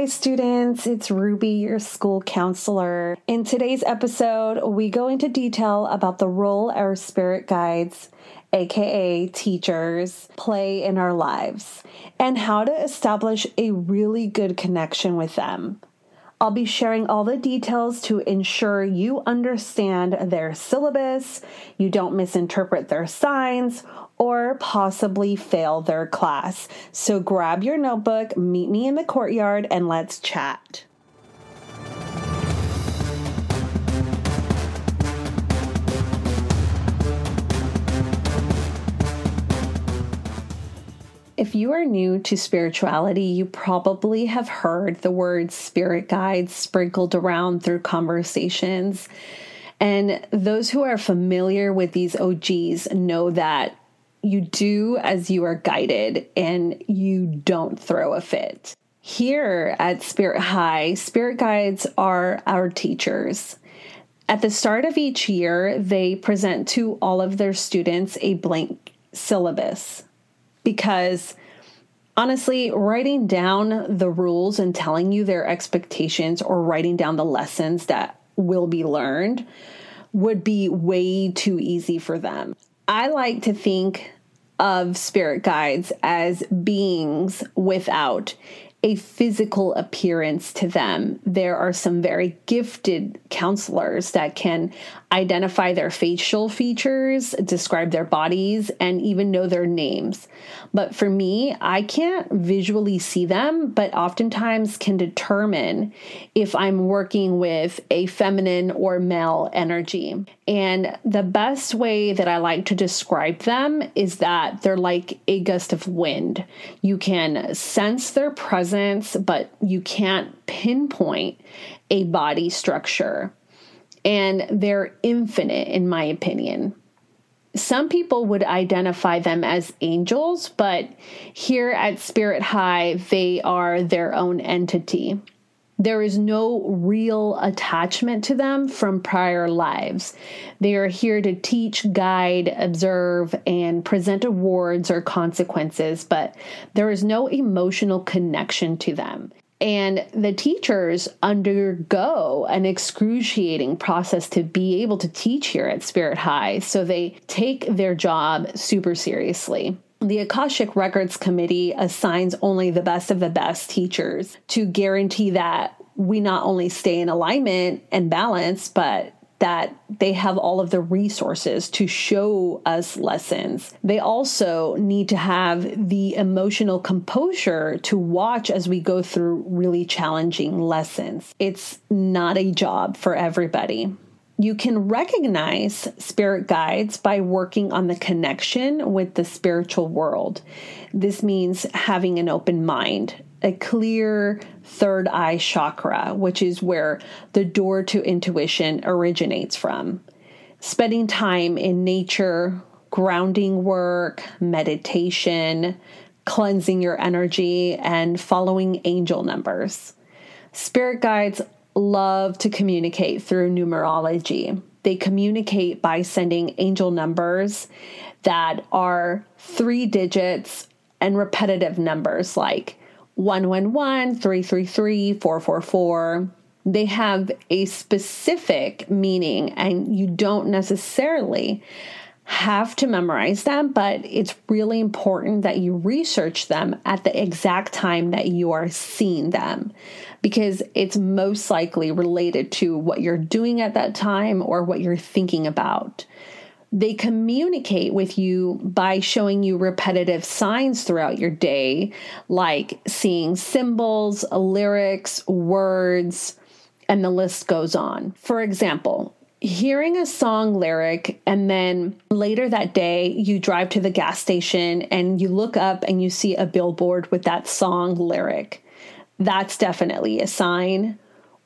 Hi, students. It's Rubi, your school counselor. In today's episode, we go into detail about the role our spirit guides, aka teachers, play in our lives and how to establish a really good connection with them. I'll be sharing all the details to ensure you understand their syllabus, you don't misinterpret their signs, or possibly fail their class. So grab your notebook, meet me in the courtyard, and let's chat. If you are new to spirituality, you probably have heard the word spirit guides sprinkled around through conversations. And those who are familiar with these OGs know that you do as you are guided and you don't throw a fit. Here at Spirit High, spirit guides are our teachers. At the start of each year, they present to all of their students a blank syllabus because honestly, writing down the rules and telling you their expectations or writing down the lessons that will be learned would be way too easy for them. I like to think of spirit guides as beings without a physical appearance to them. There are some very gifted counselors that can identify their facial features, describe their bodies, and even know their names. But for me, I can't visually see them, but oftentimes can determine if I'm working with a feminine or male energy. And the best way that I like to describe them is that they're like a gust of wind. You can sense their presence, but you can't pinpoint a body structure and they're infinite, in my opinion. Some people would identify them as angels, but here at Spirit High, they are their own entity. There is no real attachment to them from prior lives. They are here to teach, guide, observe, and present awards or consequences, but there is no emotional connection to them. And the teachers undergo an excruciating process to be able to teach here at Spirit High. So they take their job super seriously. The Akashic Records Committee assigns only the best of the best teachers to guarantee that we not only stay in alignment and balance, but that they have all of the resources to show us lessons. They also need to have the emotional composure to watch as we go through really challenging lessons. It's not a job for everybody. You can recognize spirit guides by working on the connection with the spiritual world. This means having an open mind, a clear third eye chakra, which is where the door to intuition originates from. Spending time in nature, grounding work, meditation, cleansing your energy, and following angel numbers. Spirit guides love to communicate through numerology. They communicate by sending angel numbers that are three digits and repetitive numbers like 111, 333, 444. They have a specific meaning, and you don't necessarily have to memorize them, but it's really important that you research them at the exact time that you are seeing them because it's most likely related to what you're doing at that time or what you're thinking about. They communicate with you by showing you repetitive signs throughout your day, like seeing symbols, lyrics, words, and the list goes on. For example, hearing a song lyric and then later that day you drive to the gas station and you look up and you see a billboard with that song lyric. That's definitely a sign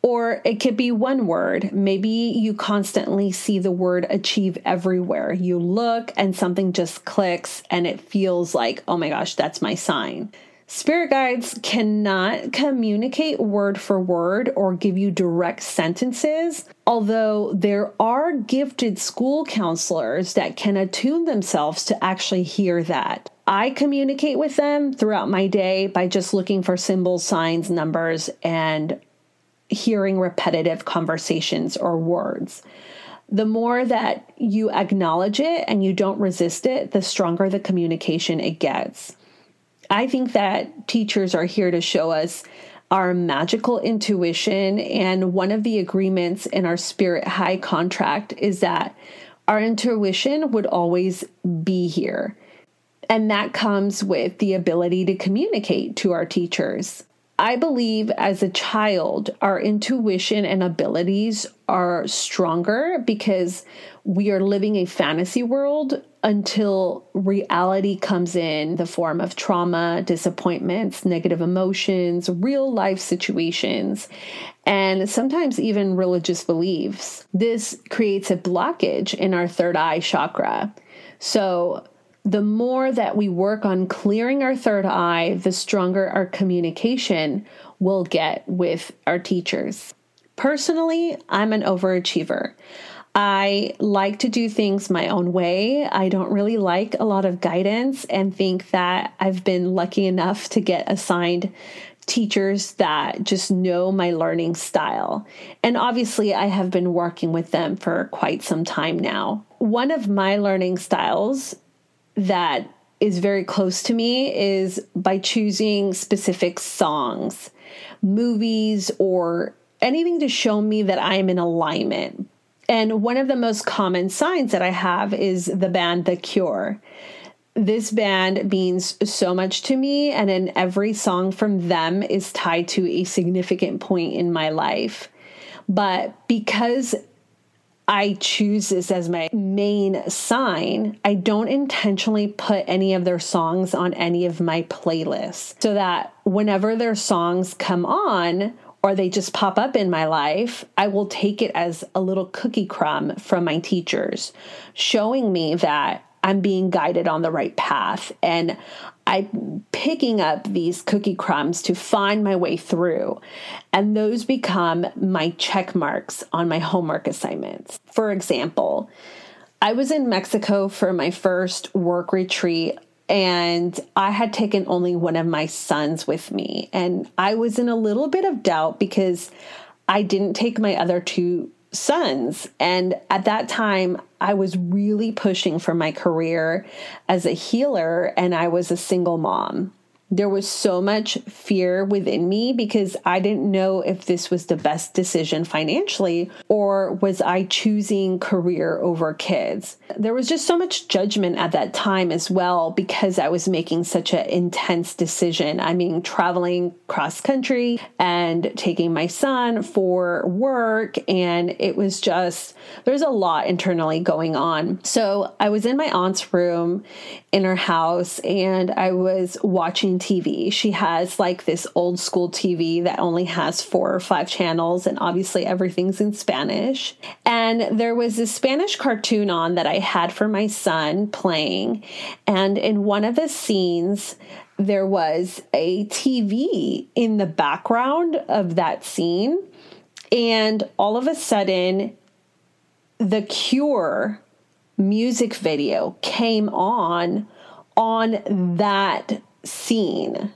or it could be one word. Maybe you constantly see the word achieve everywhere. You look and something just clicks and it feels like, oh my gosh, that's my sign. Spirit guides cannot communicate word for word or give you direct sentences, although there are gifted school counselors that can attune themselves to actually hear that. I communicate with them throughout my day by just looking for symbols, signs, numbers, and hearing repetitive conversations or words. The more that you acknowledge it and you don't resist it, the stronger the communication it gets. I think that teachers are here to show us our magical intuition. And one of the agreements in our Spirit High contract is that our intuition would always be here. And that comes with the ability to communicate to our teachers. I believe as a child, our intuition and abilities are stronger because we are living a fantasy world until reality comes in the form of trauma, disappointments, negative emotions, real life situations, and sometimes even religious beliefs. This creates a blockage in our third eye chakra. So, the more that we work on clearing our third eye, the stronger our communication will get with our teachers. Personally, I'm an overachiever. I like to do things my own way. I don't really like a lot of guidance and think that I've been lucky enough to get assigned teachers that just know my learning style. And obviously, I have been working with them for quite some time now. One of my learning styles that is very close to me is by choosing specific songs, movies, or anything to show me that I am in alignment. And one of the most common signs that I have is the band The Cure. This band means so much to me, and in every song from them is tied to a significant point in my life. But because I choose this as my main sign, I don't intentionally put any of their songs on any of my playlists so that whenever their songs come on or they just pop up in my life, I will take it as a little cookie crumb from my teachers, showing me that I'm being guided on the right path. And I'm picking up these cookie crumbs to find my way through. And those become my check marks on my homework assignments. For example, I was in Mexico for my first work retreat and I had taken only one of my sons with me. And I was in a little bit of doubt because I didn't take my other two sons. And at that time, I was really pushing for my career as a healer, and I was a single mom there was so much fear within me because I didn't know if this was the best decision financially or was I choosing career over kids. There was just so much judgment at that time as well because I was making such an intense decision. I mean, traveling cross country and taking my son for work, and it was just, there's a lot internally going on. So I was in my aunt's room in her house and I was watching TV. She has like this old school TV that only has four or five channels, and obviously everything's in Spanish. And there was this Spanish cartoon on that I had for my son playing. And in one of the scenes, there was a TV in the background of that scene. And all of a sudden, The Cure music video came on on that scene.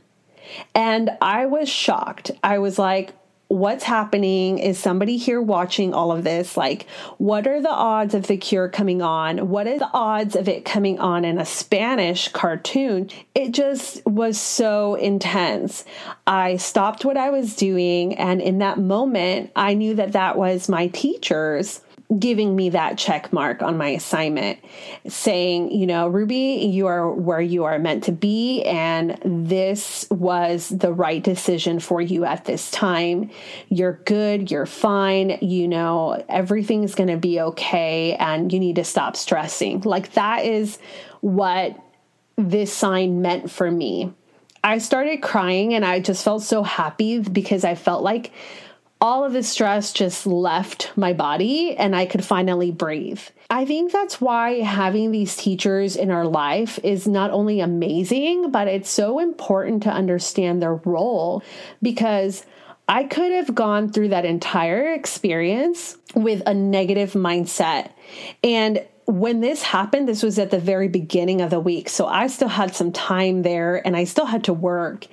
And I was shocked. I was like, what's happening? Is somebody here watching all of this? Like, what are the odds of The Cure coming on? What are the odds of it coming on in a Spanish cartoon? It just was so intense. I stopped what I was doing, and in that moment, I knew that that was my teachers giving me that check mark on my assignment saying you know Rubi you are where you are meant to be and this was the right decision for you at this time. You're good you're fine you know everything's going to be okay and you need to stop stressing. Like that is what this sign meant for me. I started crying and i just felt so happy because i felt like all of the stress just left my body and I could finally breathe. I think that's why having these teachers in our life is not only amazing, but it's so important to understand their role because I could have gone through that entire experience with a negative mindset. And when this happened, this was at the very beginning of the week. So I still had some time there and I still had to work.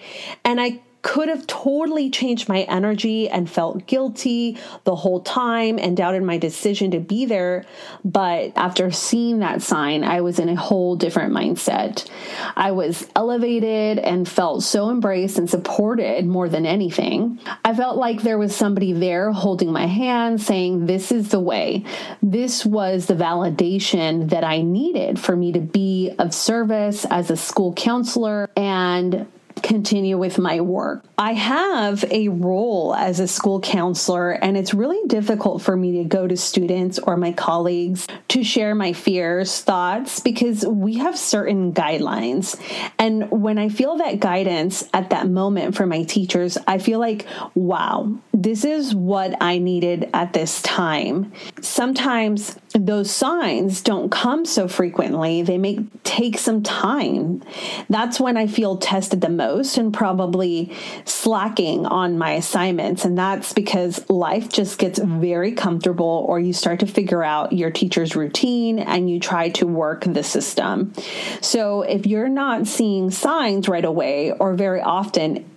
And I could have totally changed my energy and felt guilty the whole time and doubted my decision to be there. But after seeing that sign, I was in a whole different mindset. I was elevated and felt so embraced and supported more than anything. I felt like there was somebody there holding my hand saying, This is the way. This was the validation that I needed for me to be of service as a school counselor and continue with my work. I have a role as a school counselor, and it's really difficult for me to go to students or my colleagues to share my fears, thoughts, because we have certain guidelines. And when I feel that guidance at that moment from my teachers, I feel like, wow, this is what I needed at this time. Sometimes those signs don't come so frequently, they may take some time. That's when I feel tested the most and probably slacking on my assignments. And that's because life just gets very comfortable, or you start to figure out your teacher's routine and you try to work the system. So if you're not seeing signs right away or very often,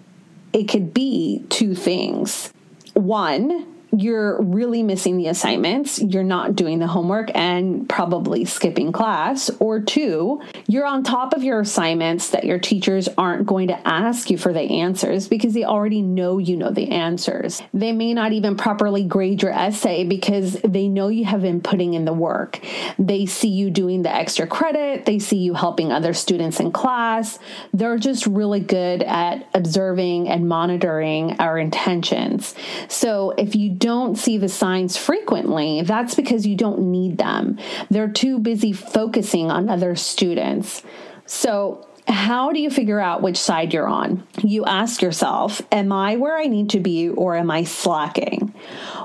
it could be two things. One, you're really missing the assignments, you're not doing the homework and probably skipping class, or two, you're on top of your assignments that your teachers aren't going to ask you for the answers because they already know you know the answers. They may not even properly grade your essay because they know you have been putting in the work. They see you doing the extra credit, they see you helping other students in class. They're just really good at observing and monitoring our intentions. So if you don't see the signs frequently, that's because you don't need them. They're too busy focusing on other students. So, how do you figure out which side you're on? You ask yourself, Am I where I need to be or am I slacking?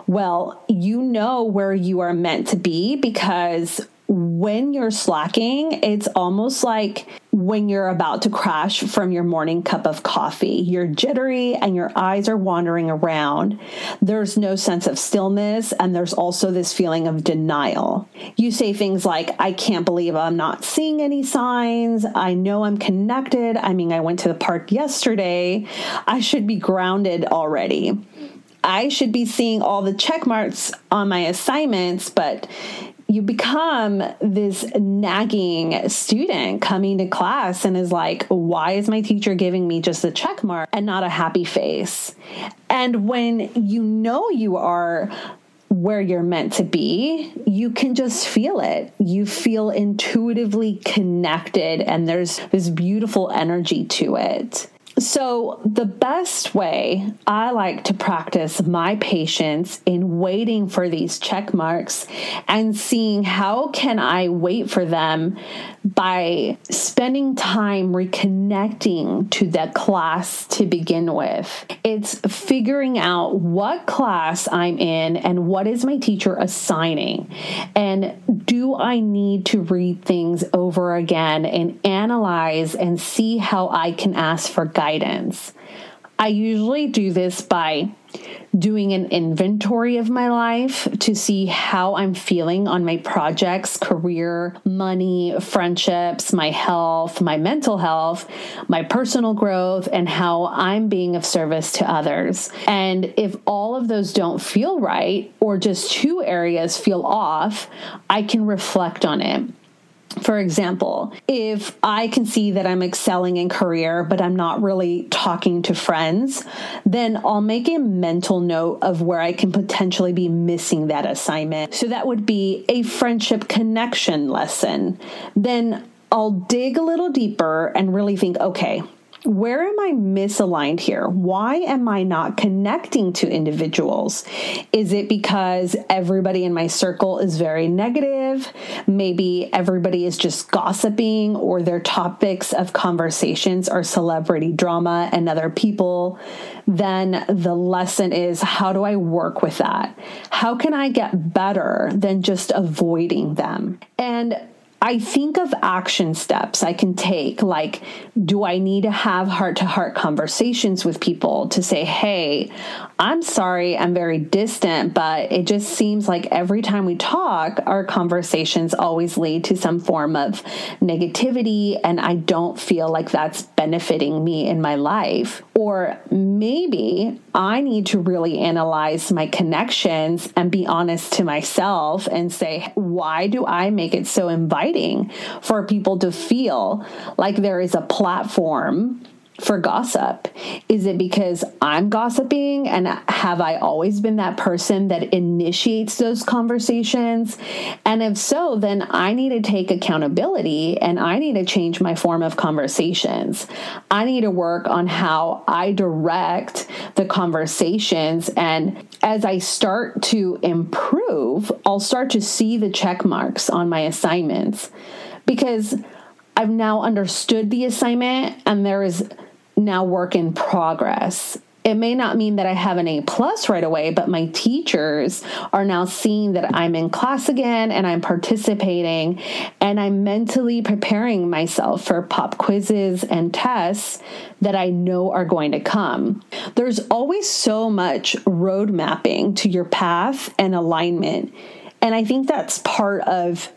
Well, you know where you are meant to be because when you're slacking, it's almost like when you're about to crash from your morning cup of coffee. You're jittery and your eyes are wandering around. There's no sense of stillness, and there's also this feeling of denial. You say things like, I can't believe I'm not seeing any signs. I know I'm connected. I mean, I went to the park yesterday. I should be grounded already. I should be seeing all the check marks on my assignments, but you become this nagging student coming to class and is like, why is my teacher giving me just a check mark and not a happy face? And when you know you are where you're meant to be, you can just feel it. You feel intuitively connected, and there's this beautiful energy to it. So, the best way I like to practice my patience in waiting for these check marks and seeing how can I wait for them by spending time reconnecting to the class to begin with. It's figuring out what class I'm in and what is my teacher assigning. And do I need to read things over again and analyze and see how I can ask for guidance? I usually do this by doing an inventory of my life to see how I'm feeling on my projects, career, money, friendships, my health, my mental health, my personal growth, and how I'm being of service to others. And if all of those don't feel right, or just two areas feel off, I can reflect on it for example, if I can see that I'm excelling in career, but I'm not really talking to friends, then I'll make a mental note of where I can potentially be missing that assignment. So that would be a friendship connection lesson. Then I'll dig a little deeper and really think okay, where am I misaligned here? Why am I not connecting to individuals? Is it because everybody in my circle is very negative? Maybe everybody is just gossiping, or their topics of conversations are celebrity drama and other people. Then the lesson is how do I work with that? How can I get better than just avoiding them? And I think of action steps I can take, like, do I need to have heart to heart conversations with people to say, hey, I'm sorry, I'm very distant, but it just seems like every time we talk, our conversations always lead to some form of negativity, and I don't feel like that's benefiting me in my life. Or maybe I need to really analyze my connections and be honest to myself and say, why do I make it so inviting for people to feel like there is a platform? For gossip? Is it because I'm gossiping and have I always been that person that initiates those conversations? And if so, then I need to take accountability and I need to change my form of conversations. I need to work on how I direct the conversations. And as I start to improve, I'll start to see the check marks on my assignments because I've now understood the assignment and there is now work in progress. It may not mean that I have an A plus right away, but my teachers are now seeing that I'm in class again and I'm participating and I'm mentally preparing myself for pop quizzes and tests that I know are going to come. There's always so much road mapping to your path and alignment. And I think that's part of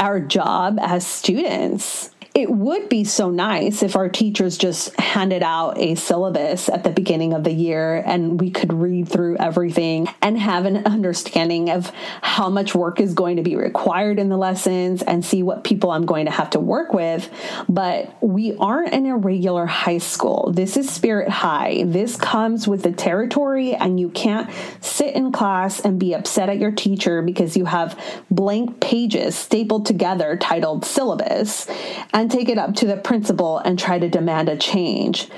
our job as students it would be so nice if our teachers just handed out a syllabus at the beginning of the year and we could read through everything and have an understanding of how much work is going to be required in the lessons and see what people I'm going to have to work with. But we aren't in a regular high school. This is Spirit High. This comes with the territory, and you can't sit in class and be upset at your teacher because you have blank pages stapled together titled syllabus. And and take it up to the principal and try to demand a change.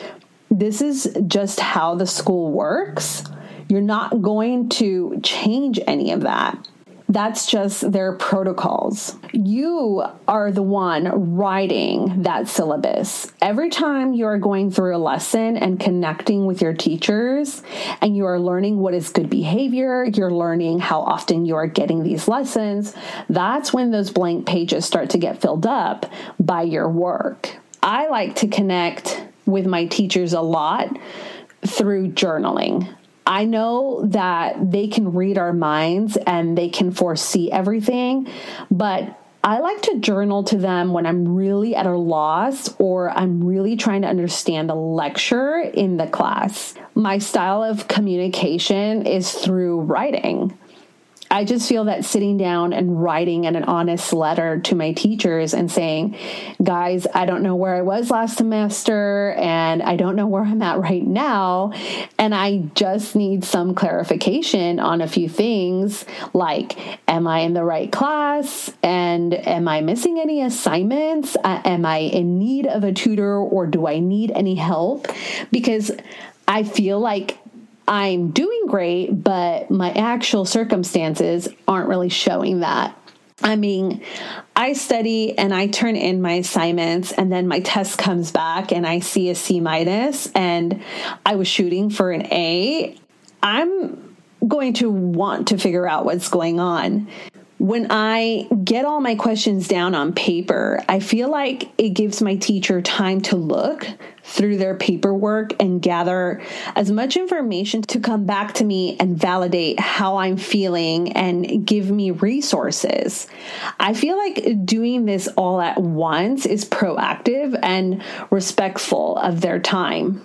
This is just how the school works. You're not going to change any of that. That's just their protocols. You are the one writing that syllabus. Every time you are going through a lesson and connecting with your teachers, and you are learning what is good behavior, you're learning how often you are getting these lessons, that's when those blank pages start to get filled up by your work. I like to connect with my teachers a lot through journaling. I know that they can read our minds and they can foresee everything, but I like to journal to them when I'm really at a loss or I'm really trying to understand a lecture in the class. My style of communication is through writing. I just feel that sitting down and writing an honest letter to my teachers and saying, guys, I don't know where I was last semester and I don't know where I'm at right now. And I just need some clarification on a few things like, am I in the right class? And am I missing any assignments? Uh, am I in need of a tutor or do I need any help? Because I feel like I'm doing great, but my actual circumstances aren't really showing that. I mean, I study and I turn in my assignments, and then my test comes back and I see a C minus, and I was shooting for an A. I'm going to want to figure out what's going on when I get all my questions down on paper, I feel like it gives my teacher time to look through their paperwork and gather as much information to come back to me and validate how I'm feeling and give me resources. I feel like doing this all at once is proactive and respectful of their time.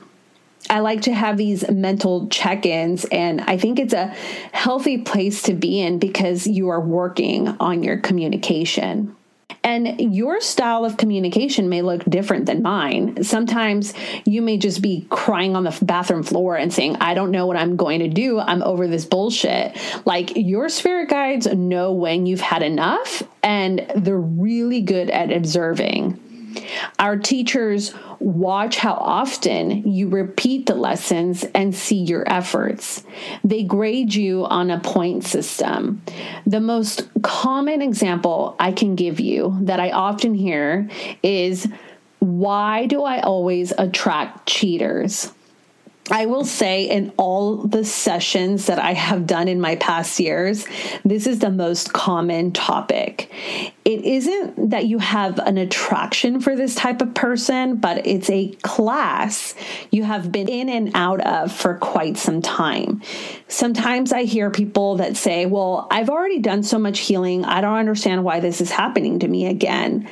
I like to have these mental check ins, and I think it's a healthy place to be in because you are working on your communication. And your style of communication may look different than mine. Sometimes you may just be crying on the bathroom floor and saying, I don't know what I'm going to do. I'm over this bullshit. Like your spirit guides know when you've had enough, and they're really good at observing. Our teachers watch how often you repeat the lessons and see your efforts. They grade you on a point system. The most common example I can give you that I often hear is why do I always attract cheaters? I will say in all the sessions that I have done in my past years, this is the most common topic. It isn't that you have an attraction for this type of person, but it's a class you have been in and out of for quite some time. Sometimes I hear people that say, Well, I've already done so much healing, I don't understand why this is happening to me again.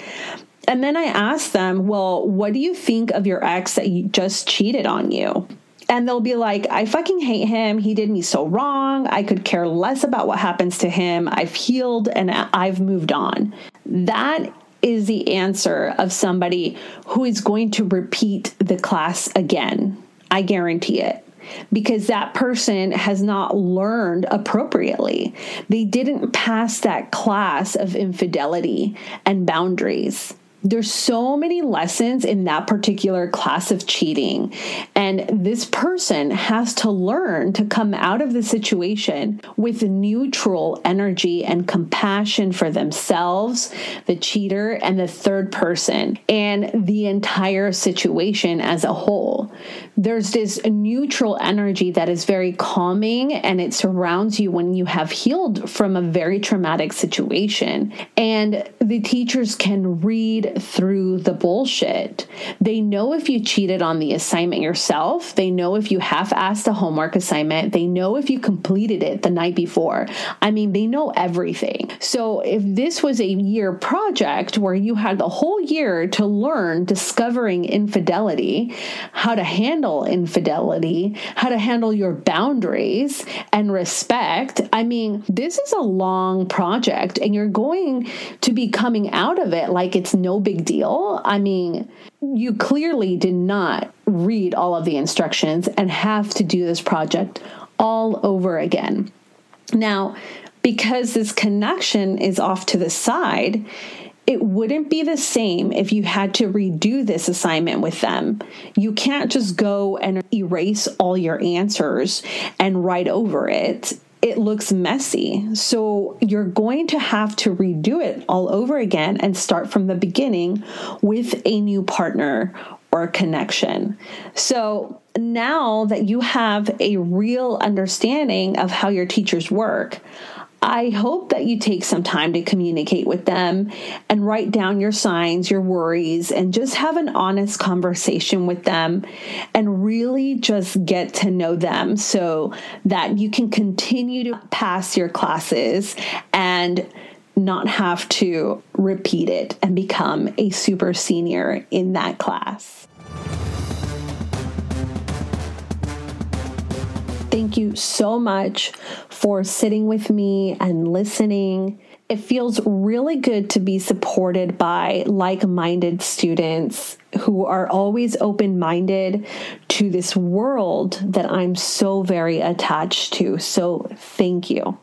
And then I ask them, Well, what do you think of your ex that you just cheated on you? And they'll be like, I fucking hate him. He did me so wrong. I could care less about what happens to him. I've healed and I've moved on. That is the answer of somebody who is going to repeat the class again. I guarantee it. Because that person has not learned appropriately. They didn't pass that class of infidelity and boundaries there's so many lessons in that particular class of cheating. And this person has to learn to come out of the situation with neutral energy and compassion for themselves, the cheater, and the third person, and the entire situation as a whole. There's this neutral energy that is very calming and it surrounds you when you have healed from a very traumatic situation. And the teachers can read through the bullshit. They know if you cheated on the assignment yourself, they know if you half assed a homework assignment, they know if you completed it the night before. I mean, they know everything. So if this was a year project where you had the whole year to learn discovering infidelity, how to handle infidelity, how to handle your boundaries and respect, I mean, this is a long project and you're going to be coming out of it like it's big deal. I mean, you clearly did not read all of the instructions and have to do this project all over again. Now, because this connection is off to the side, it wouldn't be the same if you had to redo this assignment with them. You can't just go and erase all your answers and write over it it looks messy. So you're going to have to redo it all over again and start from the beginning with a new partner or connection. So now that you have a real understanding of how your teachers work, I hope that you take some time to communicate with them and write down your signs, your worries, and just have an honest conversation with them and really just get to know them so that you can continue to pass your classes and not have to repeat it and become a super senior in that class. Thank you so much for sitting with me and listening. It feels really good to be supported by like minded students who are always open minded to this world that I'm so very attached to. So, thank you.